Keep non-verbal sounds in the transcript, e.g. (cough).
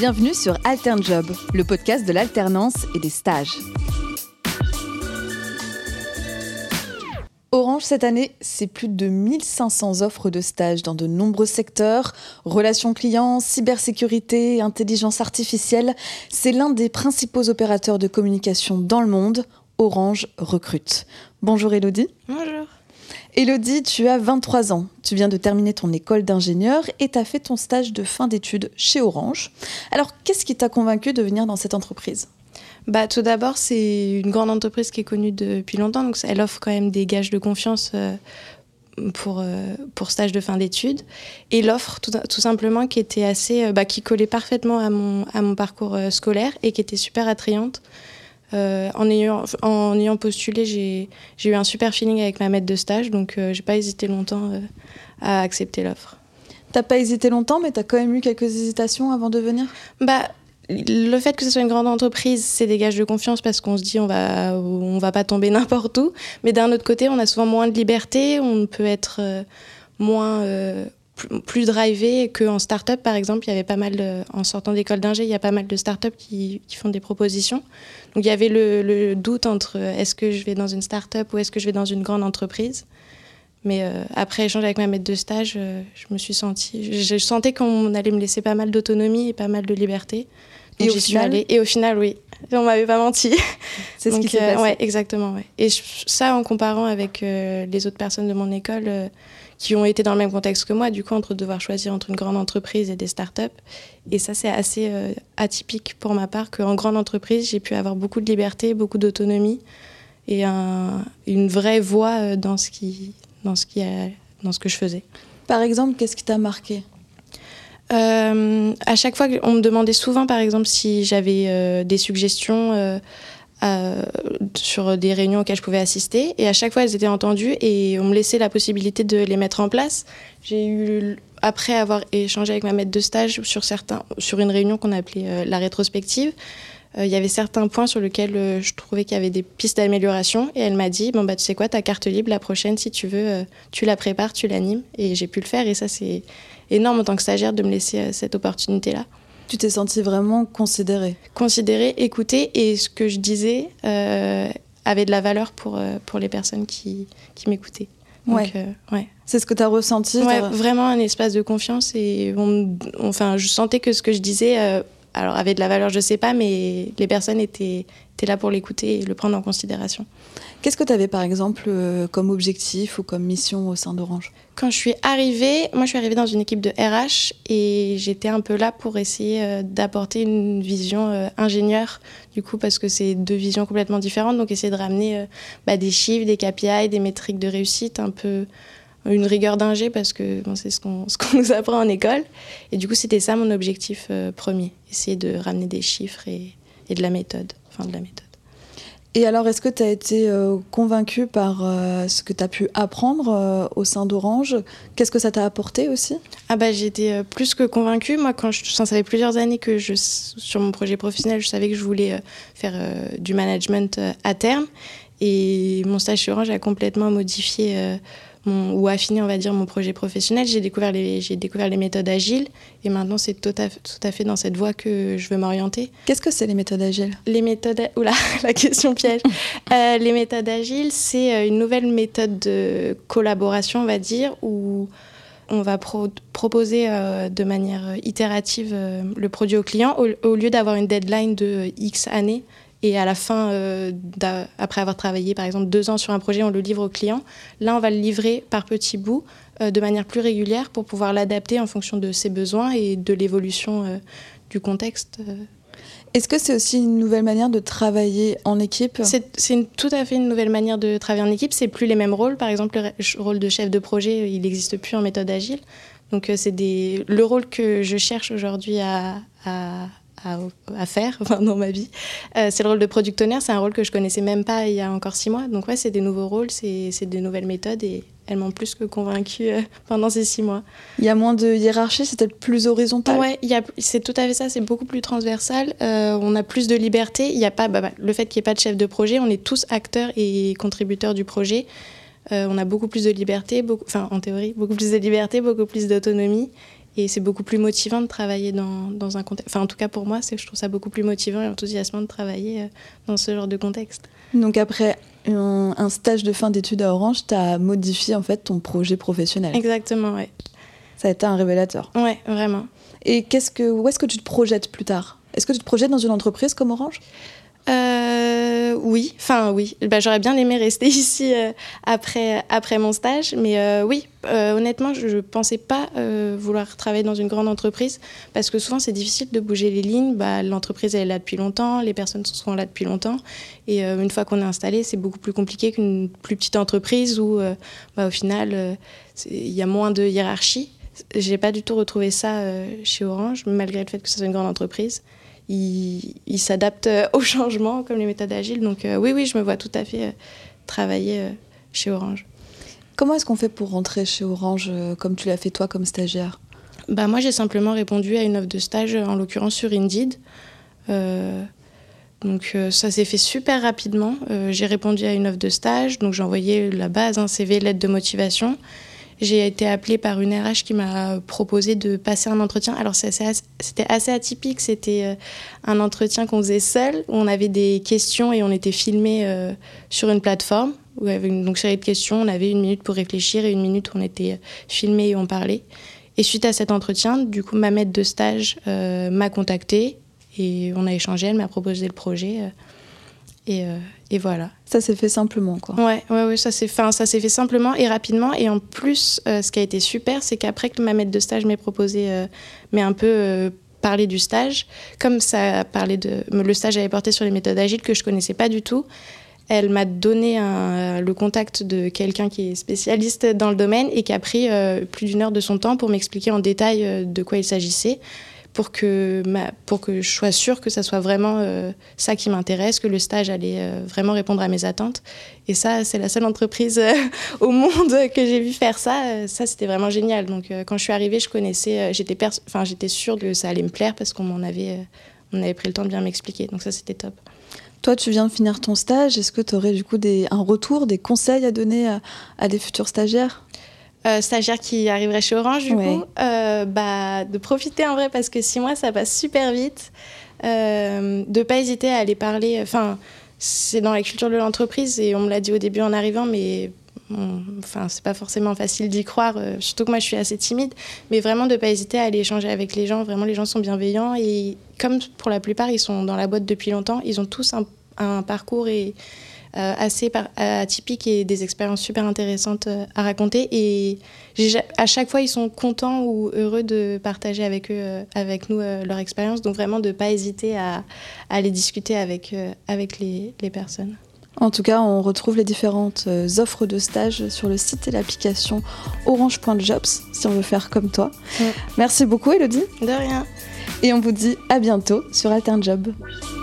Bienvenue sur AlternJob, le podcast de l'alternance et des stages. Orange, cette année, c'est plus de 1500 offres de stages dans de nombreux secteurs. Relations clients, cybersécurité, intelligence artificielle. C'est l'un des principaux opérateurs de communication dans le monde. Orange recrute. Bonjour Elodie. Bonjour. Elodie, tu as 23 ans. Tu viens de terminer ton école d'ingénieur et tu as fait ton stage de fin d'études chez Orange. Alors, qu'est-ce qui t'a convaincu de venir dans cette entreprise? Bah, tout d'abord, c'est une grande entreprise qui est connue depuis longtemps, donc elle offre quand même des gages de confiance euh, pour, euh, pour stage de fin d'études. Et l'offre, tout, simplement, qui était assez, euh, bah, qui collait parfaitement à mon, à mon parcours scolaire et qui était super attrayante. En, ayant, en ayant postulé, j'ai eu un super feeling avec ma maître de stage, donc j'ai pas hésité longtemps à accepter l'offre. T'as pas hésité longtemps, mais tu as quand même eu quelques hésitations avant de venir? Bah, le fait que ce soit une grande entreprise, c'est des gages de confiance parce qu'on se dit on va on va pas tomber (laughs) n'importe où. Mais d'un autre côté, on a souvent moins de liberté, on peut être euh, moins euh, plus drivé qu'en start-up par exemple. Il y avait pas mal en sortant d'école d'ingé, il y a pas mal de start-up qui, qui, font des propositions. Donc il y avait le, doute entre est-ce que je vais dans une start-up ou est-ce que je vais dans une grande entreprise? Mais euh, après échange avec ma maître de stage, je me suis sentie, je sentais qu'on allait me laisser pas mal d'autonomie et pas mal de liberté et au final... Et au final, oui. (laughs) On m'avait pas menti. C'est ce qui s'est euh, passé. Ouais, exactement. Ouais. Et ça, en comparant avec euh, les autres personnes de mon école euh, qui ont été dans le même contexte que moi, du coup, entre devoir choisir entre une grande entreprise et des startups. Et ça, c'est assez atypique pour ma part qu'en grande entreprise, j'ai pu avoir beaucoup de liberté, beaucoup d'autonomie et un, une vraie voix dans ce, qui, dans, ce qui a, dans ce que je faisais. Par exemple, qu'est-ce qui t'a marqué? Euh, à chaque fois, on me demandait souvent, par exemple, si j'avais euh, des suggestions euh, sur des réunions auxquelles je pouvais assister. Et à chaque fois, elles étaient entendues et on me laissait la possibilité de les mettre en place. J'ai eu, après avoir échangé avec ma maître de stage sur, certains, sur une réunion qu'on appelait la rétrospective, il y avait certains points sur lesquels je trouvais qu'il y avait des pistes d'amélioration. Et elle m'a dit, bon, bah, tu sais quoi, ta carte libre, la prochaine, si tu veux, tu la prépares, tu l'animes. Et j'ai pu le faire. Et ça, c'est énorme en tant que stagiaire de me laisser euh, cette opportunité-là. Tu t'es sentie vraiment considérée Considérée, écoutée, et ce que je disais euh, avait de la valeur pour, euh, pour les personnes qui, qui m'écoutaient. Ouais. ouais. C'est ce que tu as ressenti ouais, Vraiment un espace de confiance. Et enfin, je sentais que ce que je disais alors avait de la valeur, je sais pas, mais les personnes étaient, étaient là pour l'écouter et le prendre en considération. Qu'est-ce que tu avais par exemple euh, comme objectif ou comme mission au sein d'Orange? Quand je suis arrivée, moi je suis arrivée dans une équipe de RH et j'étais un peu là pour essayer euh, d'apporter une vision euh, ingénieure, du coup parce que c'est deux visions complètement différentes, donc essayer de ramener bah, des chiffres, des KPI, des métriques de réussite, un peu une rigueur d'ingé parce que bon, c'est (laughs) ce qu'on nous apprend en école. Et du coup c'était ça mon objectif premier, essayer de ramener des chiffres et, et de la méthode, de la méthode. Et alors, est-ce que tu as été euh, convaincu par euh, ce que tu as pu apprendre euh, au sein d'Orange? Qu'est-ce que ça t'a apporté aussi? Ah bah j'ai été plus que convaincue. Moi, quand je, ça fait plusieurs années que je, sur mon projet professionnel, je savais que je voulais faire du management à terme. Et mon stage chez Orange a complètement modifié ou affiner, on va dire, mon projet professionnel. J'ai découvert les, j'ai découvert les méthodes agiles et maintenant c'est tout à, tout à fait dans cette voie que je veux m'orienter. Qu'est-ce que c'est les méthodes agiles? Les méthodes, oula, (laughs) la question piège. (laughs) euh, les méthodes agiles, c'est euh, une nouvelle méthode de collaboration, on va dire, où on va proposer euh, de manière itérative euh, le produit au client au, au lieu d'avoir une deadline de X années et à la fin, euh, après avoir travaillé par exemple deux ans sur un projet, on le livre au client. Là, on va le livrer par petits bouts euh, de manière plus régulière pour pouvoir l'adapter en fonction de ses besoins et de l'évolution euh, du contexte. Est-ce que c'est aussi une nouvelle manière de travailler en équipe? C'est tout à fait une nouvelle manière de travailler en équipe. C'est plus les mêmes rôles. Par exemple, le rôle de chef de projet, il n'existe plus en méthode agile. Donc, c'est le rôle que je cherche aujourd'hui à, à à, faire (laughs) dans ma vie. Euh, c'est le rôle de product owner, c'est un rôle que je connaissais même pas il y a encore six mois. Donc ouais, c'est des nouveaux rôles, c'est des nouvelles méthodes et elles m'ont plus que convaincue euh, (laughs) pendant ces six mois. Il y a moins de hiérarchie, c'est peut-être plus horizontal Ouais, c'est tout à fait ça, c'est beaucoup plus transversal. Euh, on a plus de liberté. Il y a pas, bah, bah, le fait qu'il n'y ait pas de chef de projet, on est tous acteurs et contributeurs du projet. on a beaucoup plus de liberté, beaucoup, enfin en théorie, beaucoup plus de liberté, beaucoup plus d'autonomie Et c'est beaucoup plus motivant de travailler dans, dans, un contexte. Enfin, en tout cas, pour moi, je trouve ça beaucoup plus motivant et enthousiasmant de travailler dans ce genre de contexte. Donc, après un, un stage de fin d'études à Orange, tu as modifié en fait ton projet professionnel. Exactement, oui. Ça a été un révélateur. Oui, vraiment. Et qu'est-ce que, où est-ce que tu te projettes plus tard? Est-ce que tu te projettes dans une entreprise comme Orange? Euh, oui, enfin oui. Bah, J'aurais bien aimé rester (laughs) ici euh, après, après mon stage, mais euh, oui, euh, honnêtement, je ne pensais pas euh, vouloir travailler dans une grande entreprise parce que souvent c'est difficile de bouger les lignes. Bah, L'entreprise est là depuis longtemps, les personnes seront là depuis longtemps, et euh, une fois qu'on est installé, c'est beaucoup plus compliqué qu'une plus petite entreprise où bah, au final il y a moins de hiérarchie. J'ai pas du tout retrouvé ça chez Orange, malgré le fait que ce soit une grande entreprise il, s'adapte au changement comme les méthodes agiles. Donc euh, oui, oui, je me vois tout à fait euh, travailler euh, chez Orange. Comment est-ce qu'on fait pour rentrer chez Orange comme tu l'as fait toi comme stagiaire? Bah, Moi, j'ai simplement répondu à une offre de stage, en l'occurrence sur Indeed. donc ça s'est fait super rapidement. j'ai répondu à une offre de stage, donc j'ai envoyé la base, un CV, lettre de motivation j'ai été appelée par une RH qui m'a proposé de passer un entretien. Alors c'était assez atypique, c'était euh, un entretien qu'on faisait seul, où on avait des questions et on était filmé euh, sur une plateforme. Où avait une donc, série de questions, on avait une minute pour réfléchir et une minute où on était euh, filmé et on parlait. Et suite à cet entretien, du coup, ma maître de stage m'a contactée et on a échangé, elle m'a proposé le projet. Et, et voilà. Ça s'est fait simplement, quoi. Ouais, ouais, ouais ça s'est fait, ça s'est fait simplement et rapidement. Et en plus, euh, ce qui a été super, c'est qu'après que ma maître de stage m'ait proposé, euh, mais un peu euh, parler du stage, comme ça parlait de, le stage avait porté sur les méthodes agiles que je connaissais pas du tout. Elle m'a donné un, le contact de quelqu'un qui est spécialiste dans le domaine et qui a pris plus d'une heure de son temps pour m'expliquer en détail de quoi il s'agissait pour que, pour que je sois sûre que ça soit vraiment euh, ça qui m'intéresse, que le stage allait euh, vraiment répondre à mes attentes. Et ça, c'est la seule entreprise euh, (laughs) au monde que j'ai vu faire ça. ça, c'était vraiment génial. Donc, quand je suis arrivée, je connaissais, j'étais, enfin, j'étais sûre que ça allait me plaire parce qu'on m'en avait, on avait pris le temps de bien m'expliquer. Donc ça, c'était top. Toi, tu viens de finir ton stage. Est-ce que tu aurais du coup des, un retour, des conseils à donner à, à des futurs stagiaires? Euh, stagiaire qui arriverait chez Orange, du coup, euh, bah, de profiter en vrai parce que six mois, ça passe super vite. Euh, de pas hésiter à aller parler. Enfin, c'est dans la culture de l'entreprise et on me l'a dit au début en arrivant, mais enfin, c'est pas forcément facile d'y croire. Euh, surtout que moi, je suis assez timide, mais vraiment de pas hésiter à aller échanger avec les gens. Vraiment, les gens sont bienveillants et comme pour la plupart, ils sont dans la boîte depuis longtemps, ils ont tous un, un parcours et assez atypiques et des expériences super intéressantes euh, à raconter. Et à chaque fois, ils sont contents ou heureux de partager avec eux, euh, avec nous, leur expérience. Donc vraiment, de ne pas hésiter à, aller discuter avec, avec les, les personnes. En tout cas, on retrouve les différentes offres de stage sur le site et l'application orange.jobs si on veut faire comme toi. Merci beaucoup, Elodie. De rien. Et on vous dit à bientôt sur Alternjob. Job.